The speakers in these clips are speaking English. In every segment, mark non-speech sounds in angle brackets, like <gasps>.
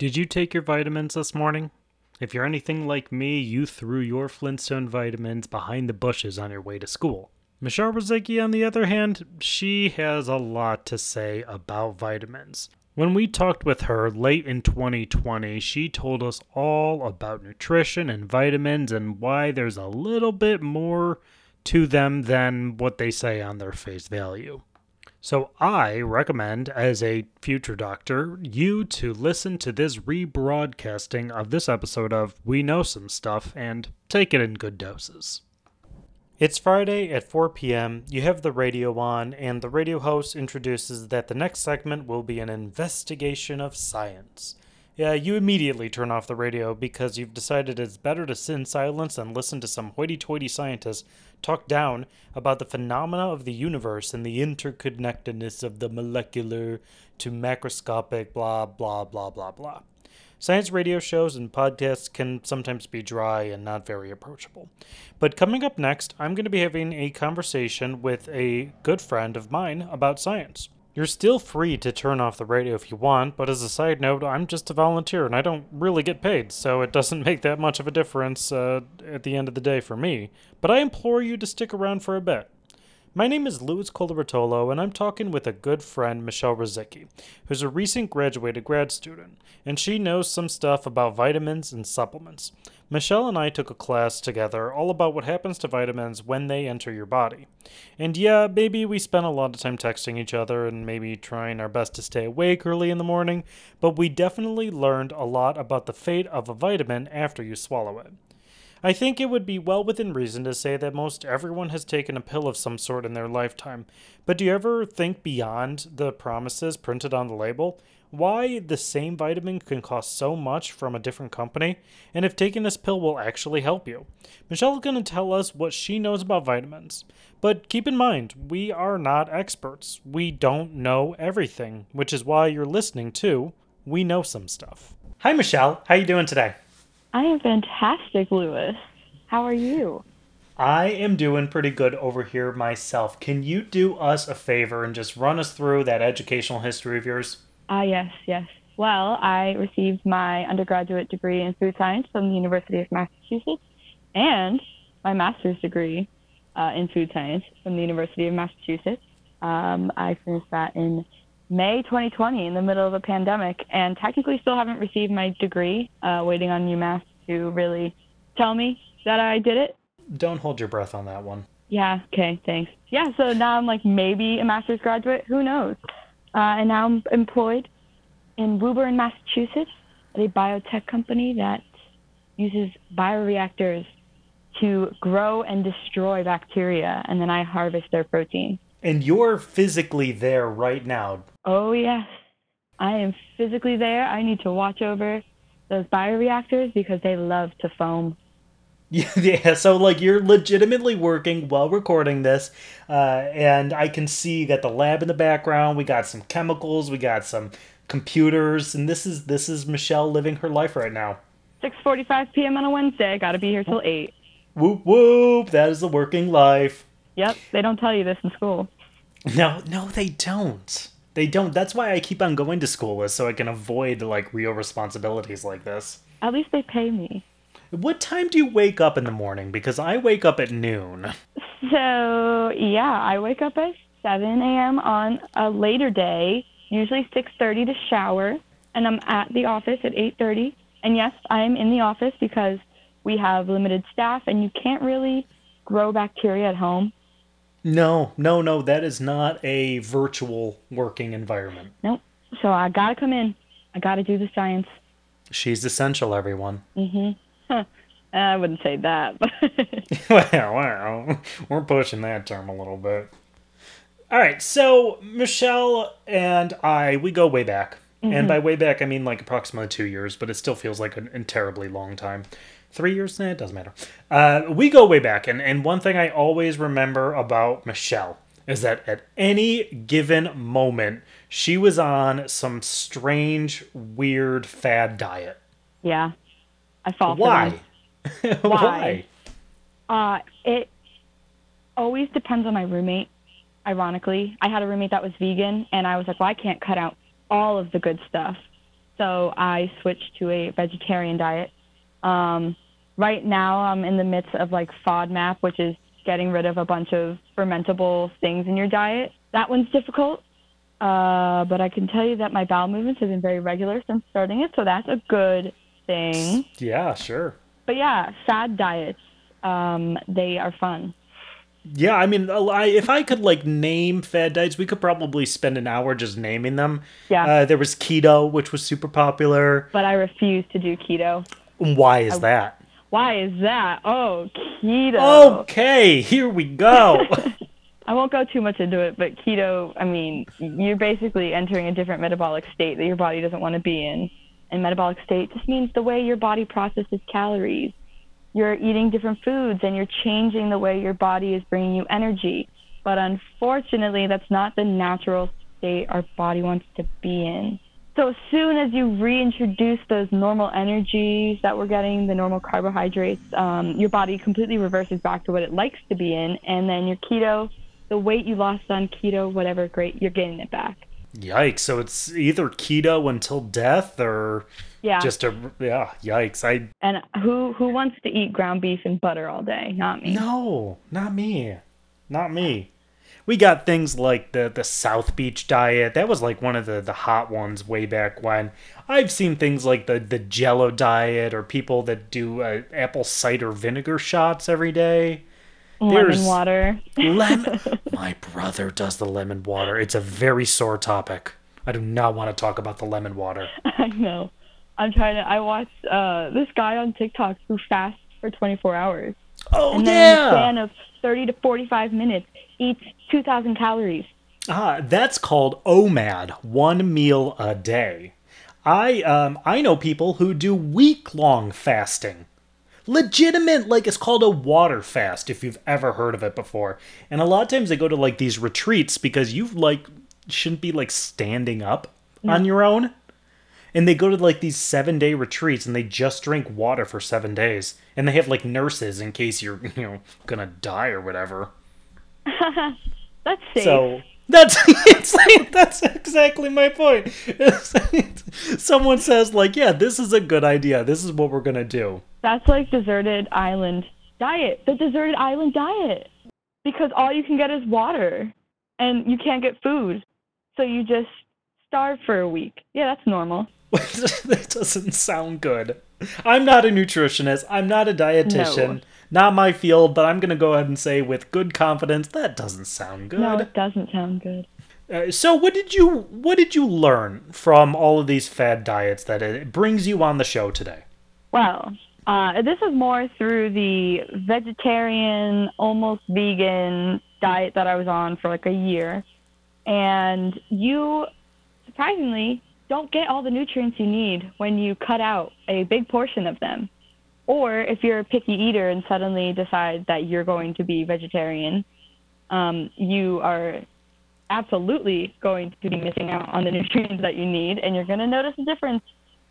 Did you take your vitamins this morning? If you're anything like me, you threw your Flintstone vitamins behind the bushes on your way to school. Michelle Rozycki, on the other hand, she has a lot to say about vitamins. When we talked with her late in 2020, she told us all about nutrition and vitamins and why there's a little bit more to them than what they say on their face value. So I recommend, as a future doctor, you to listen to this rebroadcasting of this episode of We Know Some Stuff and take it in good doses. It's Friday at 4 p.m. You have the radio on, and the radio host introduces that the next segment will be an investigation of science. Yeah, you immediately turn off the radio because you've decided it's better to sit in silence and listen to some hoity toity scientists talk down about the phenomena of the universe and the interconnectedness of the molecular to macroscopic blah blah blah blah blah. Science radio shows and podcasts can sometimes be dry and not very approachable. But coming up next, I'm going to be having a conversation with a good friend of mine about science. You're still free to turn off the radio if you want, but as a side note, I'm just a volunteer and I don't really get paid, so it doesn't <laughs> make that much of a difference uh, at the end of the day for me. But I implore you to stick around for a bit. My name is Louis Colabertolo, and I'm talking with a good friend, Michelle Rozycki, who's a recent graduated grad student, and she knows some stuff about vitamins and supplements. Michelle and I took a class together all about what happens to vitamins when they enter your body. And yeah, maybe we spent a lot of time texting each other and maybe trying our best to stay awake early in the morning, but we definitely learned a lot about the fate of a vitamin after you swallow it. I think it would be well within reason to say that most everyone has taken a pill of some sort in their lifetime. But do you ever think beyond the promises printed on the label? Why the same vitamin can cost so much from a different company, and if taking this pill will actually help you. Michelle is going to tell us what she knows about vitamins. But keep in mind, we are not experts. We don't know everything, which is why you're listening to We Know Some Stuff. Hi Michelle, how are you doing today? I am fantastic, Louis. How are you? I am doing pretty good over here myself. Can you do us a favor and just run us through that educational history of yours? Ah, yes, yes. Well, I received my undergraduate degree in food science from the University of Massachusetts and my master's degree uh, in food science from the University of Massachusetts. Um, I finished that in May 2020 in the middle of a pandemic, and technically still haven't received my degree. Uh, waiting on UMass to really tell me that I did it. Don't hold your breath on that one. Yeah. Okay. Thanks. Yeah. So now I'm like maybe a master's graduate. Who knows? Uh, and now I'm employed in Woburn, Massachusetts, at a biotech company that uses bioreactors to grow and destroy bacteria, and then I harvest their protein. And you're physically there right now. Oh, yes. I am physically there. I need to watch over those bioreactors because they love to foam. <laughs> Yeah, yeah. So like you're legitimately working while recording this, uh, and I can see you got the lab in the background. We got some chemicals. We got some computers, and this is this is Michelle living her life right now. 6:45 p.m. on a Wednesday. Got to be here till eight. Whoop whoop! That is the working life. Yep, they don't tell you this in school. <laughs> No, no, they don't. They don't. That's why I keep on going to school is so I can avoid like real responsibilities like this. At least they pay me. What time do you wake up in the morning? Because I wake up at noon. So yeah, I wake up at 7 a.m. on a later day, usually 6:30 to shower, and I'm at the office at 8:30. And yes, I am in the office because we have limited staff, and you can't really grow bacteria at home. No, no, no. That is not a virtual working environment. Nope. So I gotta come in. I gotta do the science. She's essential, everyone. Mm-hmm. Huh. <laughs> I wouldn't say that, <laughs> well, well, we're pushing that term a little bit. All right, so Michelle and I, we go way back. Mm-hmm. And by way back, I mean like approximately two years, but it still feels like a, terribly long time three years? Eh, it doesn't matter. Uh, we go way back, and, and one thing I always remember about Michelle is that at any given moment, she was on some strange, weird fad diet. Yeah, I fall. <laughs> Why? Why? Uh, it always depends on my roommate. Ironically, I had a roommate that was vegan, and I was like, "Well, I can't cut out all of the good stuff." So I switched to a vegetarian diet. Um, right now, I'm in the midst of like FODMAP, which is getting rid of a bunch of fermentable things in your diet. That one's difficult. Uh, but I can tell you that my bowel movements have been very regular since starting it, so that's a good thing. Yeah, sure. But yeah, fad diets, um, they are fun. Yeah, I mean, I, if I could like name fad diets, we could probably spend an hour just naming them. Yeah. Uh, there was keto, which was super popular. But I refuse to do keto. Why is that? Why is that? Oh, keto. Okay, here we go. <laughs> <laughs> I won't go too much into it, but keto, I mean, you're basically entering a different metabolic state that your body doesn't want to be in. And metabolic state just means the way your body processes calories. You're eating different foods and you're changing the way your body is bringing you energy. But unfortunately, that's not the natural state our body wants to be in. So as soon as you reintroduce those normal energies that we're getting, the normal carbohydrates, um, your body completely reverses back to what it likes to be in, and then your keto the weight you lost on keto, whatever, great, you're getting it back. Yikes! So it's either keto until death, or yeah, just a yeah. Yikes! I and who who wants to eat ground beef and butter all day? Not me. No, not me, not me. We got things like the the South Beach diet. That was like one of the the hot ones way back when. I've seen things like the the Jello diet or people that do uh, apple cider vinegar shots every day. Lemon water. lemon. <laughs> My brother does the lemon water. It's a very sore topic. I do not want to talk about the lemon water. <laughs> I know. I'm trying to. I watched uh, this guy on TikTok who fasts for 24 hours. Oh and then yeah. In a span of 30 to 45 minutes, eats 2,000 calories. Ah, that's called OMAD, one meal a day. I um I know people who do week long fasting legitimate like it's called a water fast if you've ever heard of it before. And a lot of times they go to like these retreats because you like shouldn't be like standing up no. on your own. And they go to like these seven day retreats and they just drink water for seven days. And they have like nurses in case you're <laughs> you know gonna die or whatever. <laughs> That's safe. So that's <laughs> it's like, that's exactly my point. <laughs> Someone says like, "Yeah, this is a good idea. This is what we're gonna do." That's like deserted island diet. The deserted island diet, because all you can get is water, and you can't get food, so you just starve for a week. Yeah, that's normal. <laughs> that doesn't sound good. I'm not a nutritionist. I'm not a dietitian. No. Not my field, but I'm going to go ahead and say with good confidence that doesn't sound good. No, it doesn't sound good. Uh, so what did you what did you learn from all of these fad diets that it brings you on the show today? Well, uh, this is more through the vegetarian, almost vegan diet that I was on for like a year, and you surprisingly don't get all the nutrients you need when you cut out a big portion of them. Or if you're a picky eater and suddenly decide that you're going to be vegetarian, um, you are absolutely going to be missing out on the <laughs> nutrients that you need, and you're going to notice a difference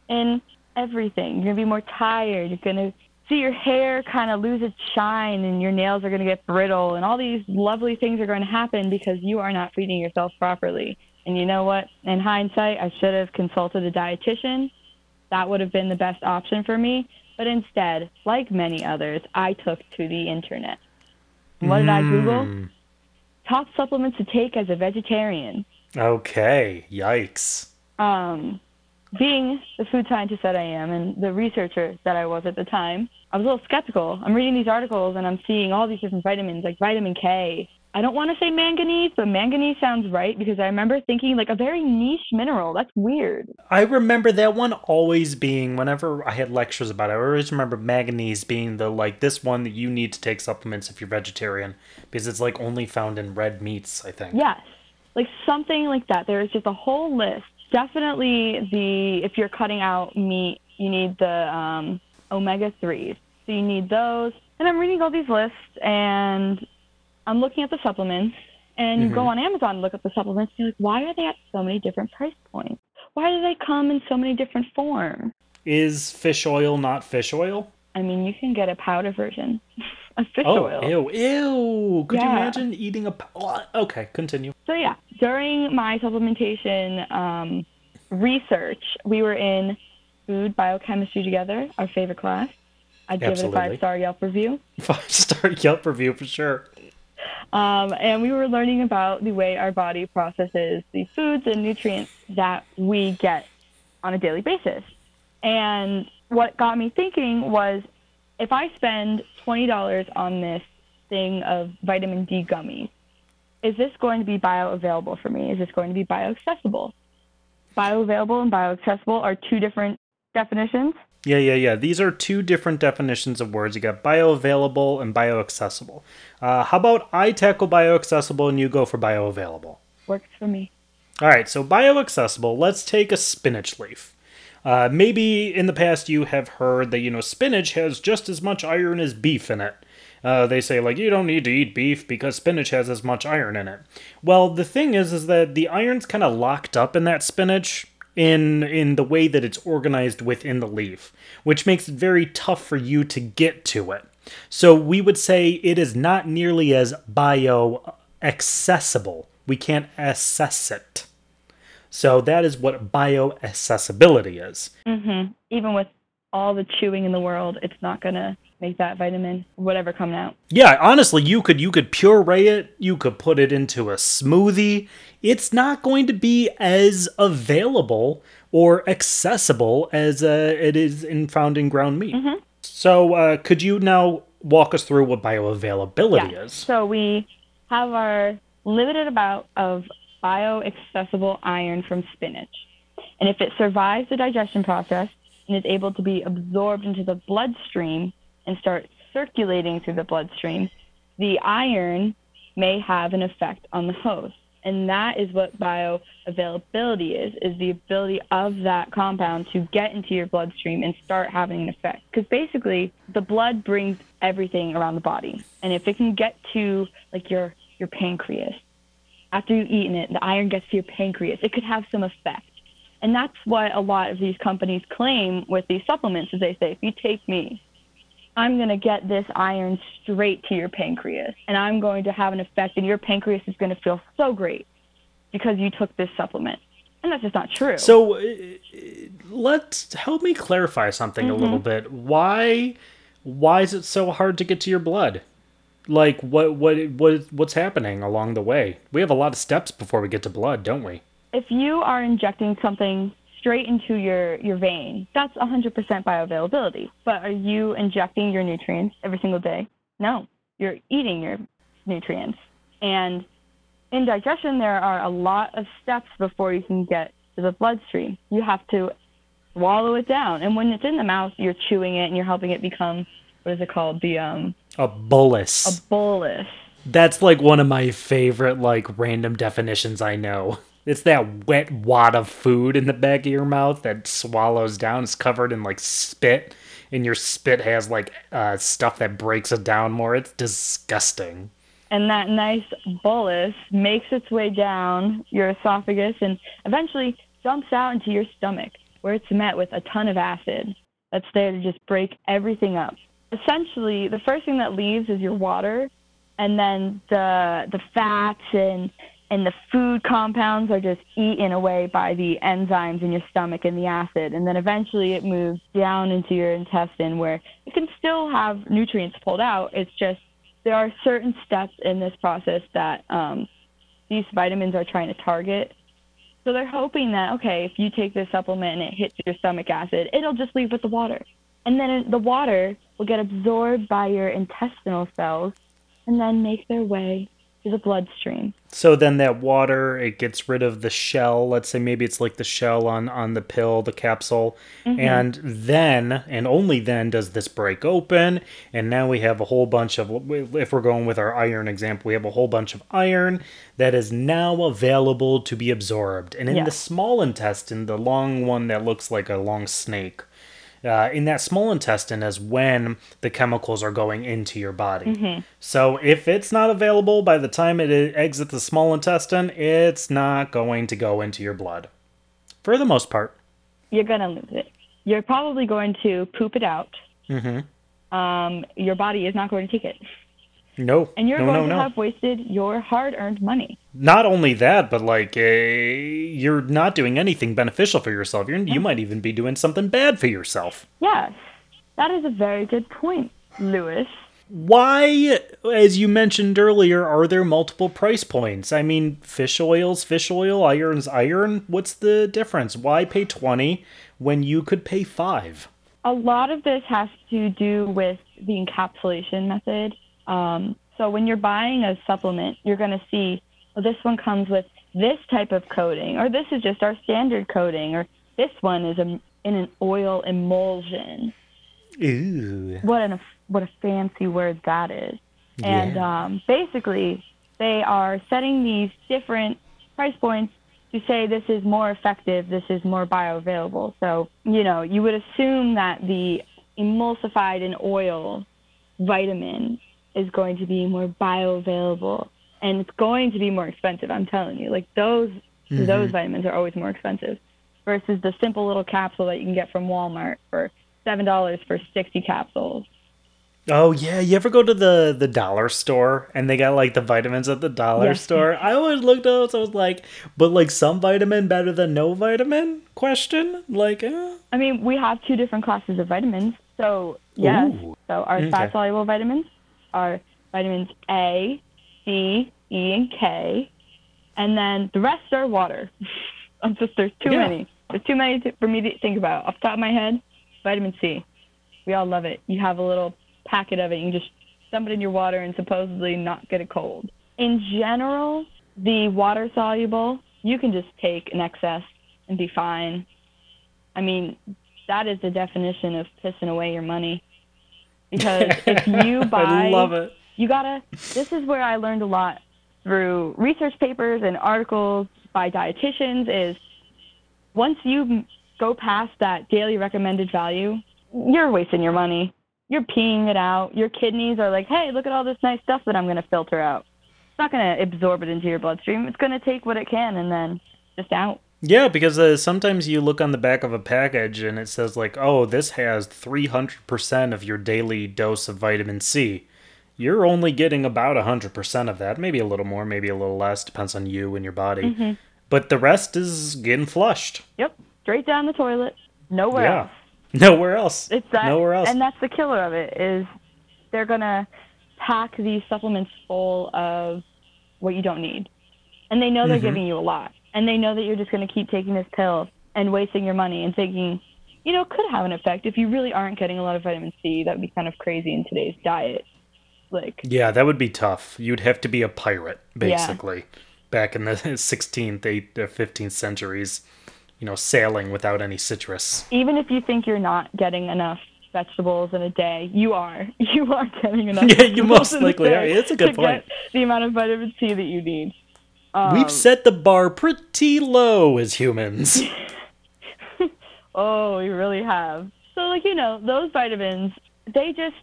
in everything. You're going to be more tired. You're going to see your hair kind of lose its shine, and your nails are going to get brittle, and all these lovely things are going to happen because you are not feeding yourself properly. And you know what? In hindsight, I should have consulted a dietitian. That would have been the best option for me. But instead, like many others, I took to the internet. What did mm. I Google? Hmm. Top supplements to take as a vegetarian. Okay, yikes. Um, being the food scientist that I am and the researcher that I was at the time, I was a little skeptical. I'm reading these articles and I'm seeing all these different vitamins like vitamin K, I don't want to say manganese, but manganese sounds right because I remember thinking like a very niche mineral. That's weird. I remember that one always being whenever I had lectures about it. I always remember manganese being the like this one that you need to take supplements if you're vegetarian because it's like only found in red meats, I think. Yes. Like something like that. There is just a whole list. Definitely the if you're cutting out meat, you need the um, omega 3s. So you need those. And I'm reading all these lists and I'm looking at the supplements, and you mm-hmm. go on Amazon and look at the supplements, and you're like, why are they at so many different price points? Why do they come in so many different forms? Is fish oil not fish oil? I mean, you can get a powder version <laughs> of fish oh, oil. Ew, ew. Could yeah. you imagine eating a. Okay, continue. So, yeah, during my supplementation, um, research. We were in food biochemistry together, our favorite class. I'd give it a five star Yelp review. <laughs> Five star Yelp review for sure. Um, and we were learning about the way our body processes the foods and nutrients that we get on a daily basis. And what got me thinking was if I spend $20 on this thing of vitamin D gummies, is this going to be bioavailable for me? Is this going to be bioaccessible? Bioavailable and bioaccessible are two different definitions. Yeah, yeah, yeah. These are two different definitions of words. You got bioavailable and bioaccessible. Uh, how about I tackle bioaccessible and you go for bioavailable? Works for me. All right, so bioaccessible. Let's take a spinach leaf. Uh, maybe in the past you have heard that you know spinach has just as much iron as beef in it. Uh, they say like you don't need to eat beef because spinach has as much iron in it. Well, the thing is, is that the iron's kind of locked up in that spinach in in the way that it's organized within the leaf, which makes it very tough for you to get to it. So we would say it is not nearly as bio accessible. We can't assess it. So that is what bioaccessibility is. Mm-hmm. Even with all the chewing in the world, it's not gonna make that vitamin whatever come out. Yeah, honestly, you could you could puree it, you could put it into a smoothie. It's not going to be as available or accessible as uh, it is in found in ground meat. So, uh, could you now walk us through what bioavailability Yeah. is? So we have our limited amount of bioaccessible iron from spinach. And if it survives the digestion process and is able to be absorbed into the bloodstream and start circulating through the bloodstream, the iron may have an effect on the host. And that is what bioavailability is, is the ability of that compound to get into your bloodstream and start having an effect. Because basically, the blood brings everything around the body. And if it can get to like your, your pancreas, after you've eaten it, the iron gets to your pancreas, it could have some effect. And that's what a lot of these companies claim with these supplements is they say, if you take me, I'm going to get this iron straight to your pancreas and I'm going to have an effect and your pancreas is going to feel so great because you took this supplement. And that's just not true. So, uh, let's help me clarify something a little bit. Why, why is it so hard to get to your blood? Like, what, what, what, what's happening along the way? We have a lot of steps before we get to blood, don't we? if you are injecting something straight into your, your vein, that's 100% bioavailability. But are you injecting your nutrients every single day? No, you're eating your nutrients. And in digestion, there are a lot of steps before you can get to the bloodstream. You have to swallow it down. And when it's in the mouth, you're chewing it and you're helping it become, what is it called? The um, A bolus. a bolus. That's like one of my favorite like random definitions I know. <laughs> It's that wet wad of food in the back of your mouth that swallows down. It's covered in like spit, and your spit has like uh, stuff that breaks it down more. It's disgusting. and that nice bolus makes its way down your esophagus and eventually dumps out into your stomach, where it's met with a ton of acid that's there to just break everything up. Essentially, the first thing that leaves is your water, and then the the fats and and the food compounds are just eaten away by the enzymes in your stomach and the acid, and then eventually it moves down into your intestine where it can still have nutrients pulled out. It's just there are certain steps in this process that um, these vitamins are trying to target. So they're hoping that okay, if you take this supplement and it hits your stomach acid, it'll just leave with the water, and then the water will get absorbed by your intestinal cells, and then make their way to the bloodstream. So then that water, it gets rid of the shell. Let's say maybe it's like the shell on on the pill, the capsule, mm-hmm. and then and only then does this break open, and now we have a whole bunch of. If we're going with our iron example, we have a whole bunch of iron that is now available to be absorbed, and in the small intestine, the long one that looks like a long snake. Uh, in that small intestine is when the chemicals are going into your body. So if it's not available by the time it exits the small intestine, it's not going to go into your blood. For the most part. You're gonna lose it. You're probably going to poop it out. hmm Um, your body is not going to take it. No. And you're no, going no, to no. have wasted your hard earned money. Not only that, but like uh, you're not doing anything beneficial for yourself. You're, you might even be doing something bad for yourself. Yes, that is a very good point, Lewis. Why, as you mentioned earlier, are there multiple price points? I mean, fish oil's fish oil, iron's iron. What's the difference? Why pay 20 when you could pay 5? A lot of this has to do with the encapsulation method. Um, so when you're buying a supplement, you're going to see, well, this one comes with this type of coating, or this is just our standard coating, or this one is a, in an oil emulsion. Ooh. What an what a fancy word that is. And Yeah. um, basically, they are setting these different price points to say this is more effective, this is more bioavailable. So, you know, you would assume that the emulsified in oil vitamin is going to be more bioavailable and it's going to be more expensive, I'm telling you. Like those those vitamins are always more expensive versus the simple little capsule that you can get from Walmart for $7 for 60 capsules. Oh yeah, you ever go to the the dollar store and they got like the vitamins at the dollar Yes. store? I always looked at those. I was like, but like some vitamin better than no vitamin? Question? Like, eh. I mean, we have two different classes of vitamins. So, yes. Ooh. So, our Okay. fat soluble vitamins are vitamins A, C, E, and K. And then the rest are water. <laughs> I'm just, there's too Yeah. many. There's too many to, for me to think about. Off the top of my head, vitamin C. We all love it. You have a little packet of it. You can just dump it in your water and supposedly not get a cold. In general, the water soluble, you can just take an excess and be fine. I mean, that is the definition of pissing away your money. Because if <laughs> you buy, I love it. you gotta. This is where I learned a lot through research papers and articles by dietitians. Is once you go past that daily recommended value, you're wasting your money. You're peeing it out. Your kidneys are like, hey, look at all this nice stuff that I'm gonna filter out. It's not gonna absorb it into your bloodstream. It's gonna take what it can and then just out. Yeah, because uh, sometimes you look on the back of a package and it says like, "Oh, this has 300% of your daily dose of vitamin C." You're only getting about 100% of that, maybe a little more, maybe a little less, depends on you and your body. Mm-hmm. But the rest is getting flushed. Yep, straight down the toilet. Nowhere yeah. else. <laughs> Nowhere else. It's that, Nowhere else. and that's the killer of it is they're gonna pack these supplements full of what you don't need, and they know they're Mhm. giving you a lot, and they know that you're just gonna keep taking this pill and wasting your money and thinking, you know, it could have an effect if you really aren't getting a lot of vitamin C. That would be kind of crazy in today's diet. Like, Yeah, that would be tough. You'd have to be a pirate, Yeah. basically, back in the 16th, 8th, or 15th centuries. You know, sailing without any citrus. even if you think you're not getting enough vegetables in a day, you are. <laughs> You are getting enough. Yeah, you most likely are. It's a good to point. The amount of vitamin C that you need. Um, We've set the bar pretty low as humans. <laughs> Oh, we really have. So, like, you know, those vitamins, they just,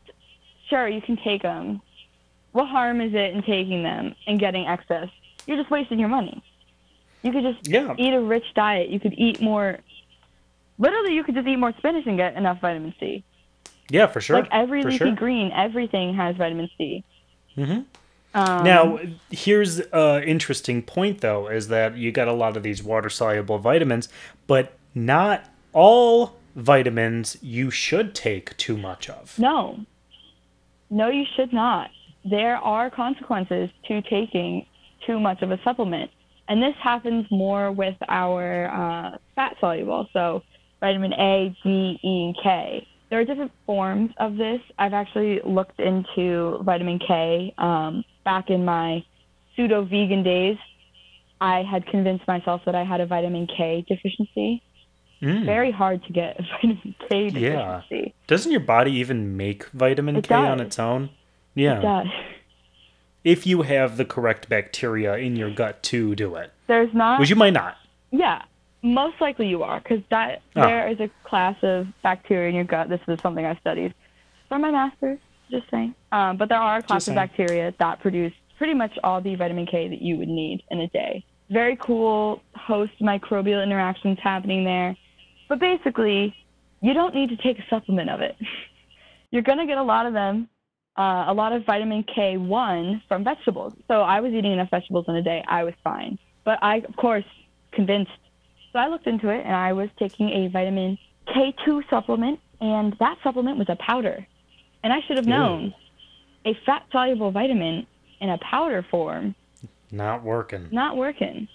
sure, you can take them. What harm is it in taking them and getting excess? You're just wasting your money. You could just Yeah. eat a rich diet. You could eat more. Literally, you could just eat more spinach and get enough vitamin C. Yeah, for sure. like every for leafy sure. green, everything has vitamin C. Mhm. Um, Now, here's an interesting point, though, is that you got a lot of these water soluble vitamins, but not all vitamins you should take too much of. No. No, you should not. There are consequences to taking too much of a supplement. And this happens more with our uh, fat soluble, so vitamin A, D, E, and K. There are different forms of this. I've actually looked into vitamin K um, back in my pseudo vegan days. I had convinced myself that I had a vitamin K deficiency. Mm. Very hard to get a vitamin K deficiency. Yeah. Doesn't your body even make vitamin It K on its own? Yeah. It does. If you have the correct bacteria in your gut to do it, There's not. which you might not. Yeah, most likely you are, because that Oh. there is a class of bacteria in your gut. This is something I studied for my master's. Just saying. Um, but there are a class of bacteria that produce pretty much all the vitamin K that you would need in a day. Very cool host microbial interactions happening there. But basically, you don't need to take a supplement of it. <laughs> You're gonna get a lot of them. uh, a lot of vitamin K1 from vegetables. So I was eating enough vegetables in a day. I was fine. But I, of course, convinced. So I looked into it and I was taking a vitamin K2 supplement, and that supplement was a powder. And I should have known a fat soluble vitamin in a powder form Not working. not working.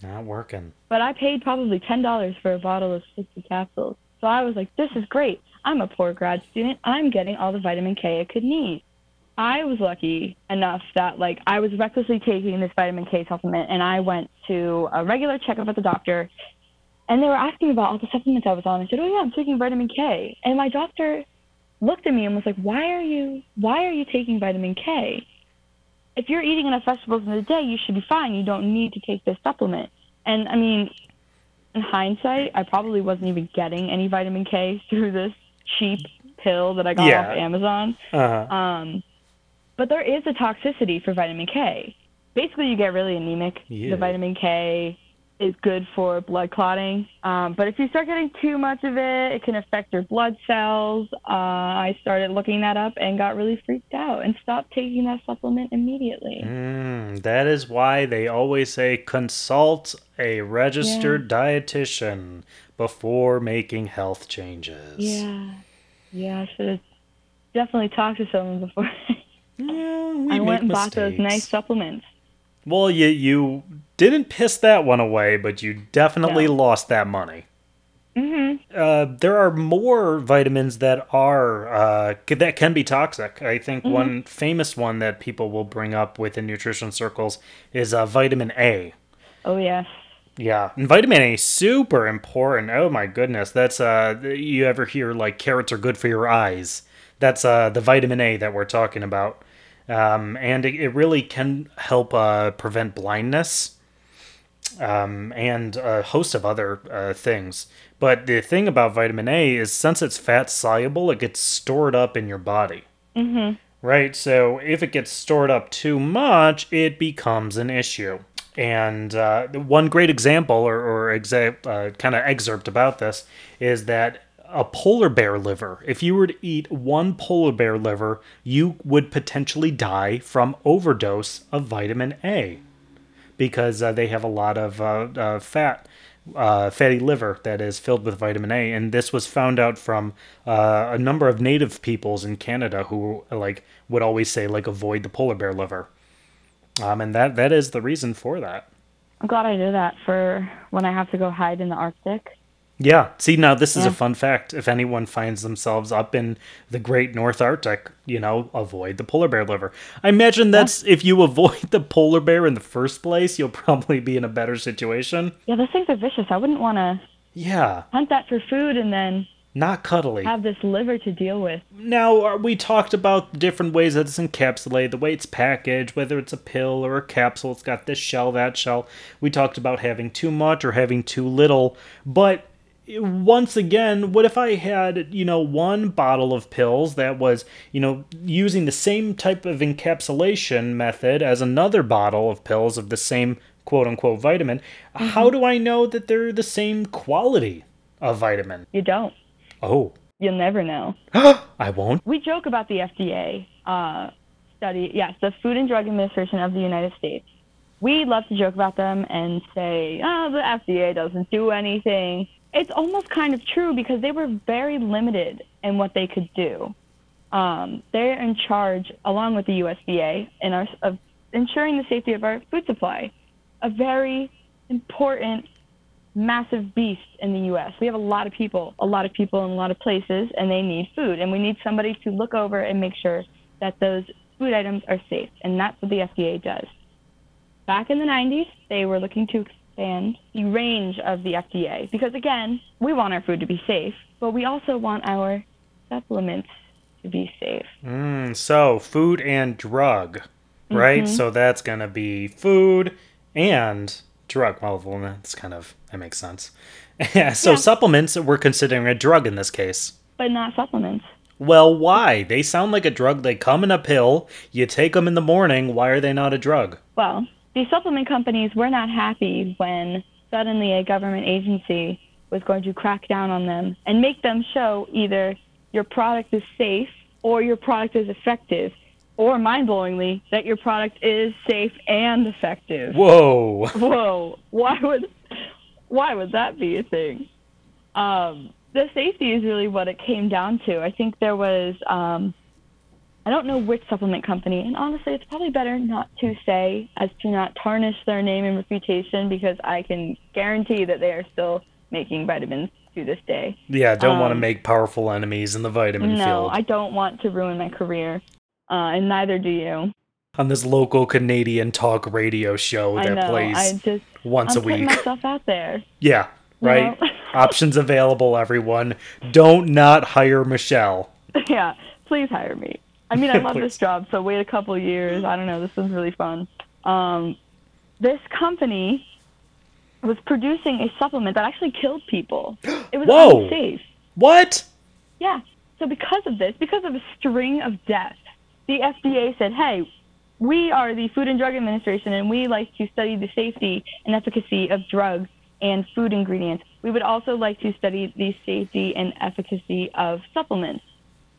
Not working. But I paid probably ten dollars for a bottle of sixty capsules. So I was like, this is great. I'm a poor grad student. I'm getting all the vitamin K I could need. I was lucky enough that like I was recklessly taking this vitamin K supplement and I went to a regular checkup at the doctor and they were asking about all the supplements I was on. I said, Oh yeah, I'm taking vitamin K. And my doctor looked at me and was like, Why are you why are you taking vitamin K? If you're eating enough vegetables in the day, you should be fine. You don't need to take this supplement. And I mean, in hindsight, I probably wasn't even getting any vitamin K <laughs> through this cheap pill that I got Yeah. off Amazon. Uh, Um, but there is a toxicity for vitamin K. Basically, you get really anemic. Yeah. The vitamin K is good for blood clotting. Um, but if you start getting too much of it, it can affect your blood cells. Uh, I started looking that up and got really freaked out and stopped taking that supplement immediately. mm, that is why they always say consult a registered dietitian before making health changes. Yeah. Yeah, I should have definitely talked to someone before. Yeah, we I went and bought those nice supplements. Well, you you didn't piss that one away, but you definitely No. lost that money. hmm Uh, there are more vitamins that are uh, that can be toxic. I think Mm-hmm. one famous one that people will bring up within nutrition circles is uh, vitamin A. Oh, yes. Yeah, and vitamin A super important. Oh my goodness, that's uh, you ever hear like carrots are good for your eyes? That's uh, the vitamin A that we're talking about, um, and it, it really can help uh, prevent blindness, um, and a host of other uh, things. But the thing about vitamin A is since it's fat soluble, it gets stored up in your body. hmm Right, so if it gets stored up too much, it becomes an issue. And uh, one great example, or, or exa- uh, kind of excerpt about this, is that a polar bear liver, if you were to eat one polar bear liver, you would potentially die from overdose of vitamin A because uh, they have a lot of uh, uh, fat, uh, fatty liver that is filled with vitamin A, and this was found out from uh, a number of native peoples in Canada who like would always say like avoid the polar bear liver, um, and that that is the reason for that. I'm glad I did that for when I have to go hide in the Arctic. Yeah. See, now this is a fun fact. If anyone finds themselves up in the Great North Arctic, you know, avoid the polar bear liver. I imagine that's if you <laughs> avoid the polar bear in the first place, you'll probably be in a better situation. Yeah, those things are vicious. I wouldn't want to Yeah. hunt that for food and then Not cuddly. have this liver to deal with. Now, we talked about different ways that it's encapsulated, the way it's packaged, whether it's a pill or a capsule, it's got this shell, that shell. We talked about having too much or having too little. But once again, what if I had, you know, one bottle of pills that was, you know, using the same type of encapsulation method as another bottle of pills of the same quote unquote vitamin? How do I know that they're the same quality of vitamin? You don't. Oh, You'll never know. <gasps> I won't. We joke about the FDA uh, study. Yes, the Food and Drug Administration of the United States. We love to joke about them and say, oh, the FDA doesn't do anything. It's almost kind of true because they were very limited in what they could do. Um, they're in charge, along with the USDA, in our, of ensuring the safety of our food supply. A very important massive beast in the U.S. We have a lot of people, a lot of people in a lot of places, and they need food. And we need somebody to look over and make sure that those food items are safe. And that's what the FDA does. Back in the 90s, they were looking to expand the range of the FDA because, again, we want our food to be safe, but we also want our supplements to be safe. Mm, so food and drug, right? Mm-hmm. So that's gonna be food and drug. Well, well, that's kind of that makes sense. <laughs> so Yeah. supplements we're considering a drug in this case. But not supplements. Well, why? They sound like a drug. They come in a pill. You take them in the morning. Why are they not a drug? Well, the supplement companies were not happy when suddenly a government agency was going to crack down on them and make them show either your product is safe or your product is effective, or mind blowingly, that your product is safe and effective. Whoa. <laughs> Whoa, why would why would that be a thing? Um, the safety is really what it came down to. I think there was um, I don't know which supplement company, and honestly, it's probably better not to say as to not tarnish their name and reputation because I can guarantee that they are still making vitamins to this day. Yeah, don't want to Um, make powerful enemies in the vitamin no, field. I don't want to ruin my career, uh, and neither do you. On this local Canadian talk radio show that know. plays just once I'm a putting week. myself out there. Yeah, you right. know? <laughs> Options available, everyone. Don't not hire Michelle. <laughs> yeah, please hire me. I mean, I love this job, so wait a couple years. I don't know. This is really fun. Um, this company was producing a supplement that actually killed people. It was Whoa. unsafe. What? Yeah. So because of this, because of a string of deaths, the FDA said, "Hey, we are the Food and Drug Administration, and we like to study the safety and efficacy of drugs and food ingredients. We would also like to study the safety and efficacy of supplements."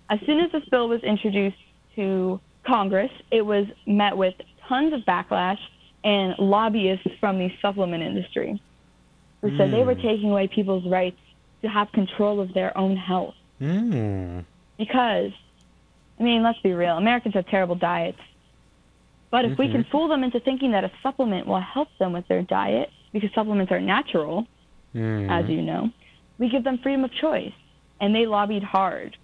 As soon as this bill was introduced to Congress, it was met with tons of backlash and lobbyists from the supplement industry who said they were taking away people's rights to have control of their own health Mm. because I mean, let's be real, Americans have terrible diets. But if we can fool them into thinking that a supplement will help them with their diet, because supplements are natural, Mm. as you know, we give them freedom of choice. And they lobbied hard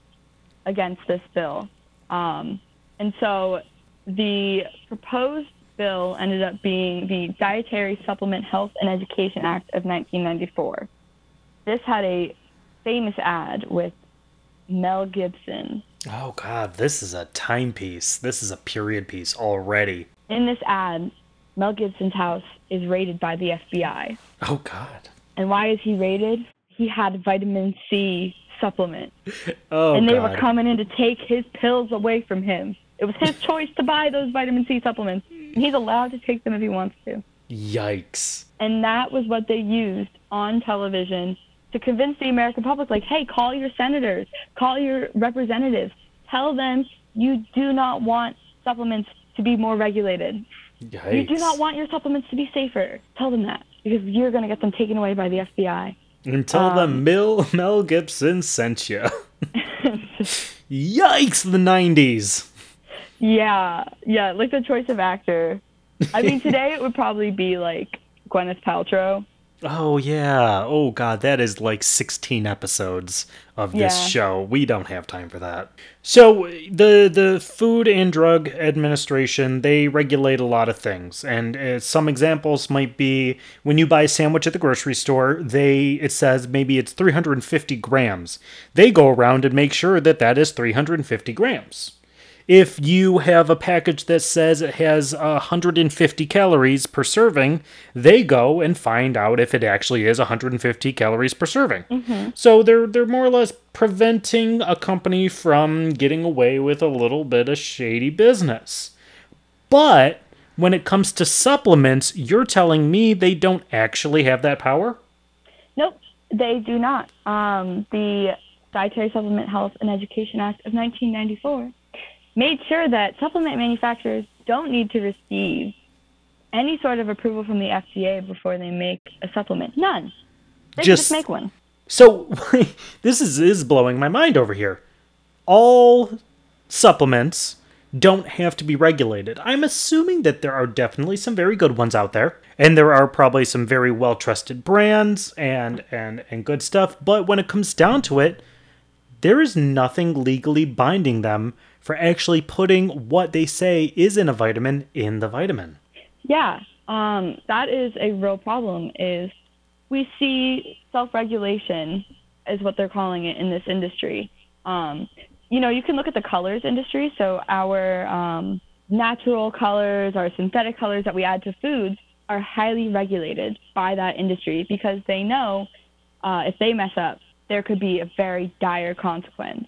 against this bill. Um, and so the proposed bill ended up being the Dietary Supplement Health and Education Act of 1994. This had a famous ad with Mel Gibson. Oh God, this is a timepiece. This is a period piece already. In this ad, Mel Gibson's house is raided by the FBI. Oh God. And why is he raided? He had vitamin C supplement. <laughs> Oh and they God. were coming in to take his pills away from him. It was his <laughs> choice to buy those vitamin C supplements. And he's allowed to take them if he wants to. Yikes. And that was what they used on television to convince the American public like, hey, call your senators, call your representatives, tell them you do not want supplements to be more regulated. Yikes. You do not want your supplements to be safer. Tell them that because you're going to get them taken away by the FBI. And tell um, them Mel Mel Gibson sent you. <laughs> Yikes! The '90s. Yeah, yeah, like the choice of actor. I mean, <laughs> today it would probably be like Gwyneth Paltrow. Oh yeah. Oh god, that is like 16 episodes of this Yeah. show. We don't have time for that. So the the Food and Drug Administration, they regulate a lot of things. And uh, some examples might be when you buy a sandwich at the grocery store, they it says maybe it's 350 grams. They go around and make sure that that is 350 grams. If you have a package that says it has 150 calories per serving, they go and find out if it actually is 150 calories per serving. So they're they're more or less preventing a company from getting away with a little bit of shady business. But when it comes to supplements, you're telling me they don't actually have that power? Nope, they do not. Um, the Dietary Supplement Health and Education Act of 1994 made sure that supplement manufacturers don't need to receive any sort of approval from the FDA before they make a supplement. None. They Just- just make one. So <laughs> this is is blowing my mind over here. All supplements don't have to be regulated. I'm assuming that there are definitely some very good ones out there, and there are probably some very well trusted brands and and and good stuff. But when it comes down to it, there is nothing legally binding them for actually putting what they say is in a vitamin in the vitamin. Yeah, um, that is a real problem. Is we see self-regulation is what they're calling it in this industry. Um, you know, you can look at the colors industry. So our um, natural colors, our synthetic colors that we add to foods are highly regulated by that industry because they know uh, if they mess up, there could be a very dire consequence.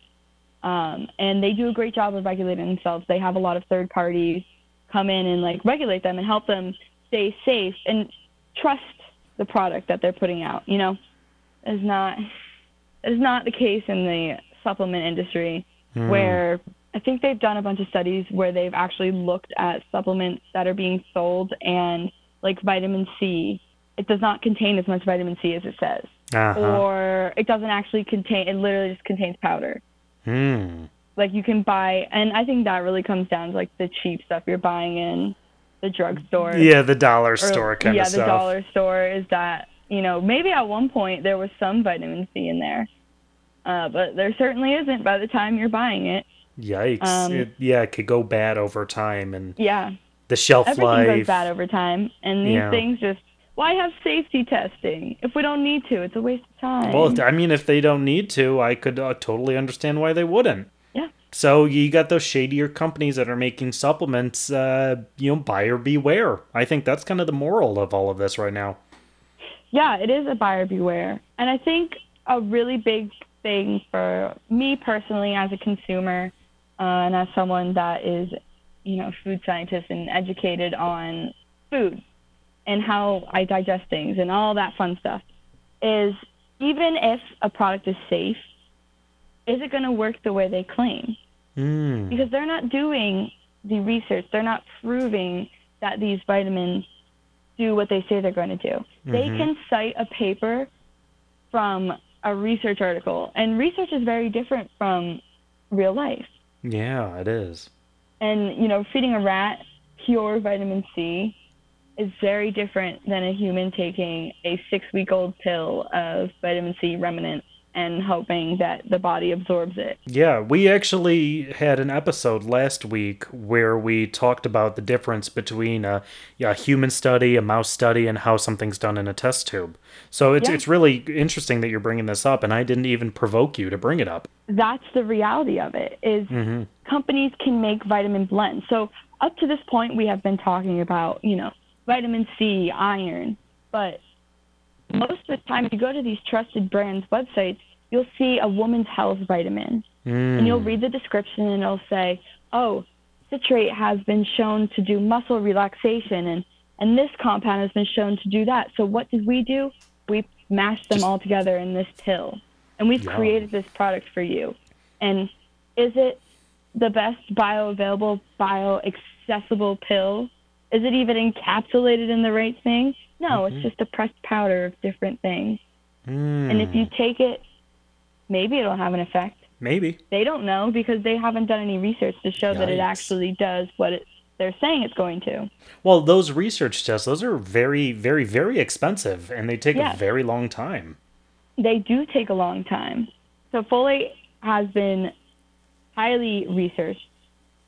Um, and they do a great job of regulating themselves. They have a lot of third parties come in and like regulate them and help them stay safe and trust the product that they're putting out. You know, is not is not the case in the supplement industry where I think they've done a bunch of studies where they've actually looked at supplements that are being sold and like vitamin C, it does not contain as much vitamin C as it says. Uh-huh. Or it doesn't actually contain it literally just contains powder. Hmm. Like you can buy and I think that really comes down to like the cheap stuff you're buying in the drugstore. Yeah, the dollar or- store kind yeah, of stuff. Yeah, the dollar store is that you know maybe at one point there was some vitamin C in there, uh, but there certainly isn't by the time you're buying it. Yikes. Um, it, yeah, it could go bad over time and Yeah, the shelf everything life. goes bad over time, and these Yeah. things just why have safety testing if we don't need to? It's a waste of time. Well, I mean, if they don't need to, I could uh, totally understand why they wouldn't. Yeah. So you got those shadier companies that are making supplements. Uh, you know, buyer beware. I think that's kind of the moral of all of this right now. yeah, it is a buyer beware. And I think a really big thing for me personally as a consumer uh, and as someone that is, you know, food scientist and educated on food and how I digest things and all that fun stuff is even if a product is safe, is it going to work the way they claim? Mm. because they're not doing the research. They're not proving that these vitamins do what they say they're going to do. They Mhm. can cite a paper from a research article, and research is very different from real life. Yeah, it is. And you know, feeding a rat pure vitamin C is very different than a human taking a six-week-old pill of vitamin C remnant and hoping that the body absorbs it. Yeah, we actually had an episode last week where we talked about the difference between a, a human study, a mouse study, and how something's done in a test tube. So it's Yeah. it's really interesting that you're bringing this up, and I didn't even provoke you to bring it up. That's the reality of it. Is hmm companies can make vitamin blends. So up to this point, we have been talking about, you know, vitamin C, iron, but most of the time, if you go to these trusted brands' websites, you'll see a woman's health vitamin, and you'll hmm. read the description, and it'll say, "Oh, citrate has been shown to do muscle relaxation, and and this compound has been shown to do that." So what did we do? We mashed them all together in this pill, and we've Yum. created this product for you. And is it the best bioavailable, bio-accessible pill? Is it even encapsulated in the right thing? No, Mhm. it's just a pressed powder of different things. Mm. And if you take it, maybe it'll have an effect. maybe They don't know because they haven't done any research to show that it actually does what it, they're saying it's going to. well, those research tests, those are very, very, very expensive, and they take a very long time. They do take a long time. So folate has been highly researched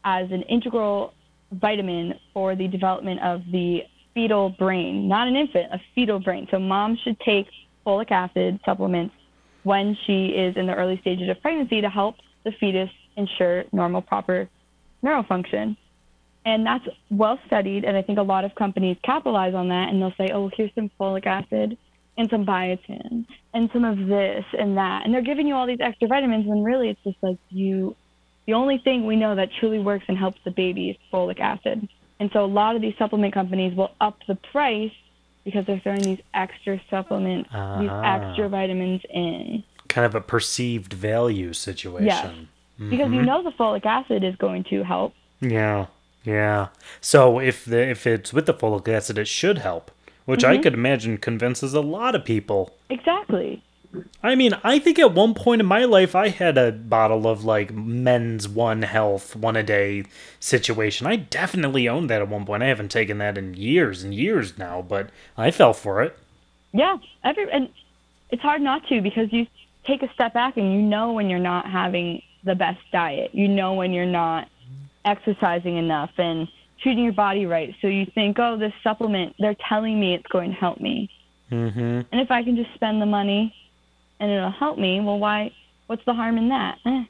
as an integral vitamin for the development of the fetal brain, not an infant, a fetal brain. So moms should take folic acid supplements when she is in the early stages of pregnancy to help the fetus ensure normal, proper neural function. And that's well studied, and I think a lot of companies capitalize on that, and they'll say, "Oh, here's some folic acid and some biotin and some of this and that," and they're giving you all these extra vitamins, when really it's just like you. The only thing we know that truly works and helps the baby is folic acid, and so a lot of these supplement companies will up the price because they're throwing these extra supplements, these Ah. extra vitamins in. Kind of a perceived value situation. Because you know the folic acid is going to help. Yeah, yeah. So if the if it's with the folic acid, it should help, which Mm-hmm. I could imagine convinces a lot of people. Exactly. I mean, I think at one point in my life, I had a bottle of like men's One Health one a day situation. I definitely owned that at one point. I haven't taken that in years and years now, but I fell for it. Yeah, every and it's hard not to because you take a step back and you know when you're not having the best diet. You know when you're not exercising enough and treating your body right. So you think, "Oh, this supplement, they're telling me it's going to help me." Mm-hmm. And if I can just spend the money and it'll help me, well, why what's the harm in that? Eh,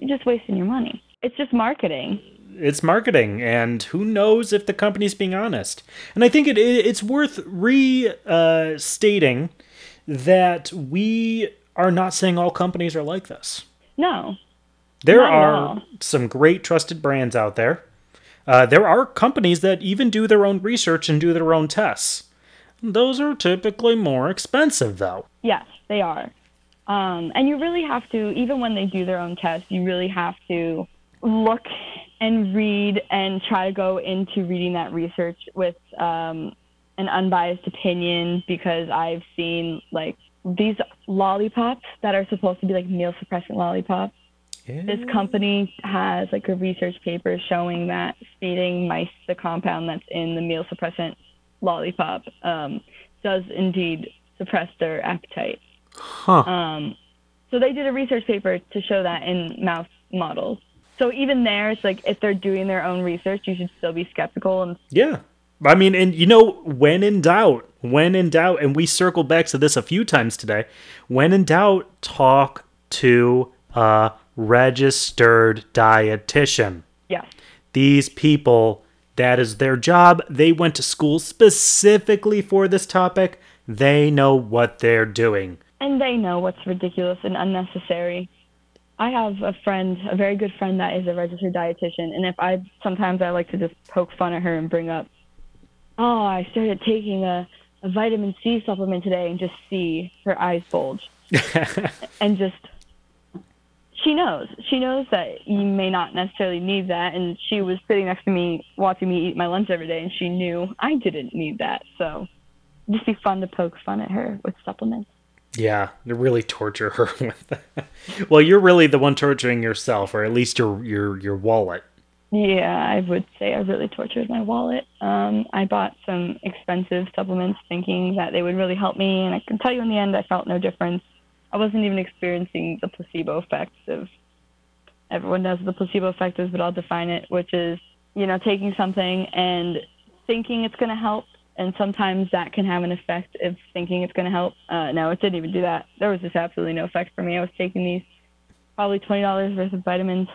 you're just wasting your money. It's just marketing. It's marketing, and who knows if the company's being honest. And I think it, it it's worth restating that we are not saying all companies are like this. No. There are some great trusted brands out there. Uh, there are companies that even do their own research and do their own tests. Those are typically more expensive, though. Yes, they are. Um, and you really have to, even when they do their own tests, you really have to look and read and try to go into reading that research with um, an unbiased opinion because I've seen like these lollipops that are supposed to be like meal suppressant lollipops. Yeah. This company has like a research paper showing that feeding mice the compound that's in the meal suppressant lollipop um, does indeed suppress their appetite. Huh. Um, so they did a research paper to show that in mouse models. So even there, it's like if they're doing their own research, you should still be skeptical. And yeah, I mean, and you know, when in doubt, when in doubt, and we circled back to this a few times today. When in doubt, talk to a registered dietitian. Yeah. These people, that is their job. They went to school specifically for this topic. They know what they're doing and they know what's ridiculous and unnecessary. I have a friend, a very good friend that is a registered dietitian, and if I sometimes I like to just poke fun at her and bring up, oh, I started taking a, a vitamin C supplement today, and just see her eyes bulge, <laughs> and just she knows. She knows that you may not necessarily need that, and she was sitting next to me watching me eat my lunch every day, and she knew I didn't need that. So, just be fun to poke fun at her with supplements. Yeah, to really torture her <laughs> with that. Well, you're really the one torturing yourself, or at least your your your wallet. Yeah, I would say I really tortured my wallet. Um, I bought some expensive supplements thinking that they would really help me, and I can tell you in the end, I felt no difference. I wasn't even experiencing the placebo effects of everyone knows what the placebo effect is, but I'll define it, which is you know taking something and thinking it's going to help and sometimes that can have an effect of thinking it's going to help. Uh, no, it didn't even do that. There was just absolutely no effect for me. I was taking these probably twenty dollars worth of vitamins.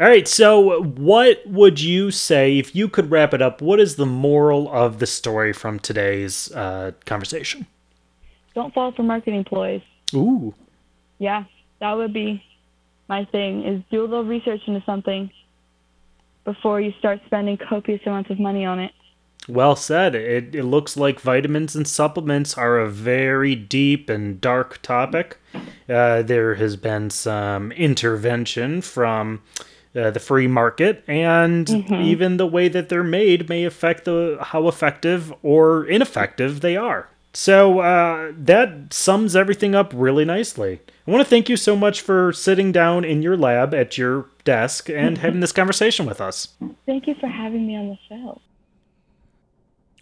All right, so what would you say if you could wrap it up? What is the moral of the story from today's uh, conversation? Don't fall for marketing ploys. Ooh. Yeah, that would be my thing. Is do a little research into something before you start spending copious amounts of money on it. Well said. It, it looks like vitamins and supplements are a very deep and dark topic. Uh, there has been some intervention from uh, the free market, and mm-hmm. even the way that they're made may affect the how effective or ineffective they are. So uh, that sums everything up really nicely. I want to thank you so much for sitting down in your lab at your desk and having this conversation with us. Thank you for having me on the show.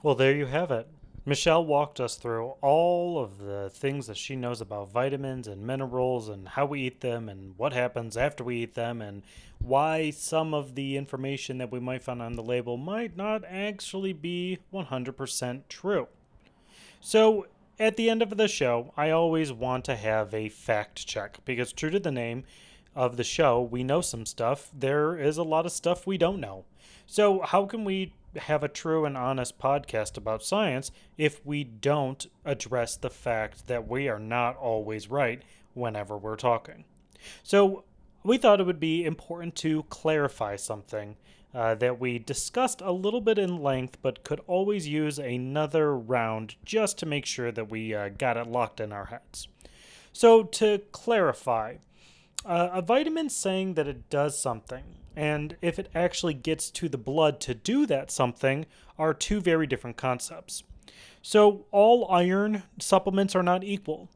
Well, there you have it. Michelle walked us through all of the things that she knows about vitamins and minerals and how we eat them and what happens after we eat them and why some of the information that we might find on the label might not actually be 100% true. So, at the end of the show, I always want to have a fact check because, true to the name of the show, we know some stuff. There is a lot of stuff we don't know. So, how can we have a true and honest podcast about science if we don't address the fact that we are not always right whenever we're talking. So, we thought it would be important to clarify something uh, that we discussed a little bit in length, but could always use another round just to make sure that we uh, got it locked in our heads. So, to clarify, uh, a vitamin saying that it does something and if it actually gets to the blood to do that something are two very different concepts. So, all iron supplements are not equal.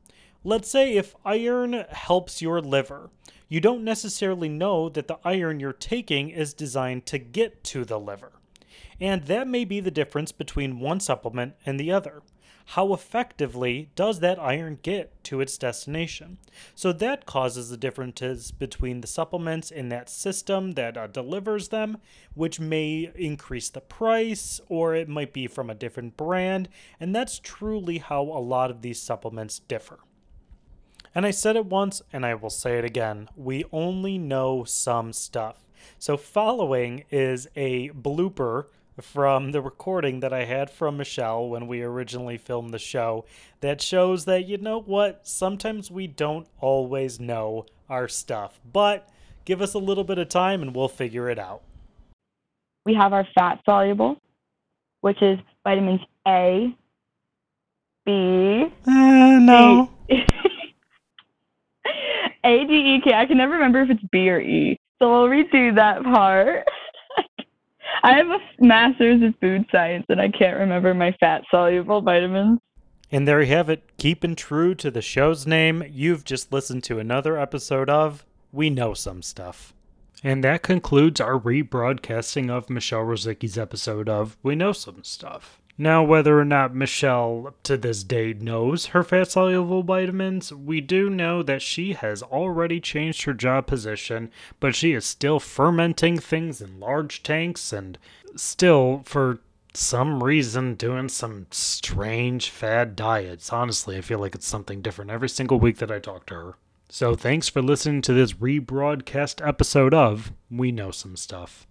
Let's say if iron helps your liver, you don't necessarily know that the iron you're taking is designed to get to the liver. And that may be the difference between one supplement and the other how effectively does that iron get to its destination? So that causes the differences between the supplements in that system that uh, delivers them, which may increase the price or it might be from a different brand. And that's truly how a lot of these supplements differ. And I said it once and I will say it again we only know some stuff. So, following is a blooper from the recording that I had from Michelle when we originally filmed the show that shows that, you know what, sometimes we don't always know our stuff. But give us a little bit of time and we'll figure it out. We have our fat soluble, which is vitamins A, B. Uh, no. <laughs> A, D, E, K. I can never remember if it's B or E. So we'll redo that part. <laughs> I have a master's in food science and I can't remember my fat soluble vitamins. And there you have it. Keeping true to the show's name, you've just listened to another episode of We Know Some Stuff. And that concludes our rebroadcasting of Michelle Rozycki's episode of We Know Some Stuff. Now, whether or not Michelle to this day knows her fat soluble vitamins, we do know that she has already changed her job position, but she is still fermenting things in large tanks and still, for some reason, doing some strange fad diets. Honestly, I feel like it's something different every single week that I talk to her. So, thanks for listening to this rebroadcast episode of We Know Some Stuff.